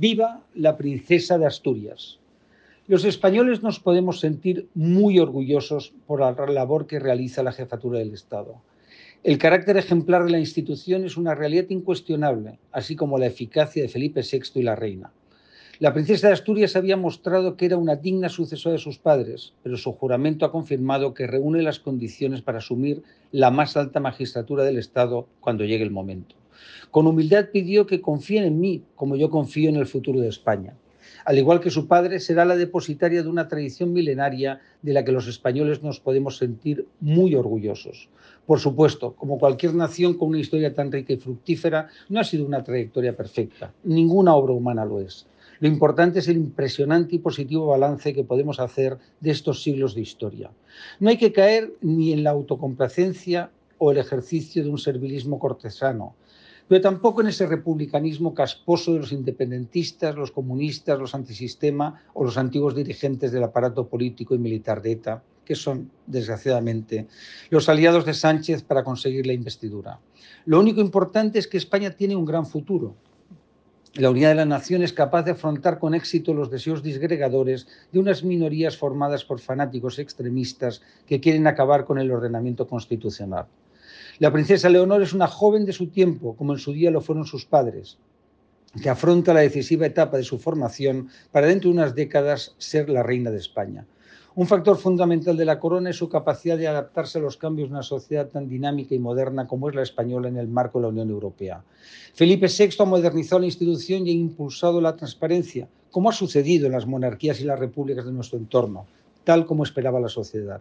Viva la princesa de Asturias. Los españoles nos podemos sentir muy orgullosos por la labor que realiza la jefatura del Estado. El carácter ejemplar de la institución es una realidad incuestionable, así como la eficacia de Felipe VI y la reina. La princesa de Asturias había mostrado que era una digna sucesora de sus padres, pero su juramento ha confirmado que reúne las condiciones para asumir la más alta magistratura del Estado cuando llegue el momento. Con humildad pidió que confíen en mí, como yo confío en el futuro de España al igual que su padre, será la depositaria de una tradición milenaria de la que los españoles nos podemos sentir muy orgullosos. Por supuesto, como cualquier nación con una historia tan rica y fructífera, no ha sido una trayectoria perfecta. Ninguna obra humana lo es. Lo importante es el impresionante y positivo balance que podemos hacer de estos siglos de historia. No hay que caer ni en la autocomplacencia o el ejercicio de un servilismo cortesano, pero tampoco en ese republicanismo casposo de los independentistas, los comunistas, los antisistema o los antiguos dirigentes del aparato político y militar de ETA, que son, desgraciadamente, los aliados de Sánchez para conseguir la investidura. Lo único importante es que España tiene un gran futuro. La unidad de la nación es capaz de afrontar con éxito los deseos disgregadores de unas minorías formadas por fanáticos extremistas que quieren acabar con el ordenamiento constitucional. La princesa Leonor es una joven de su tiempo, como en su día lo fueron sus padres, que afronta la decisiva etapa de su formación para dentro de unas décadas ser la reina de España. Un factor fundamental de la corona es su capacidad de adaptarse a los cambios de una sociedad tan dinámica y moderna como es la española en el marco de la Unión Europea. Felipe VI ha modernizado la institución y ha impulsado la transparencia, como ha sucedido en las monarquías y las repúblicas de nuestro entorno, tal como esperaba la sociedad.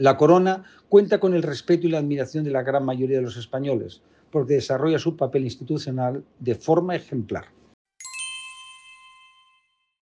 La corona cuenta con el respeto y la admiración de la gran mayoría de los españoles, porque desarrolla su papel institucional de forma ejemplar.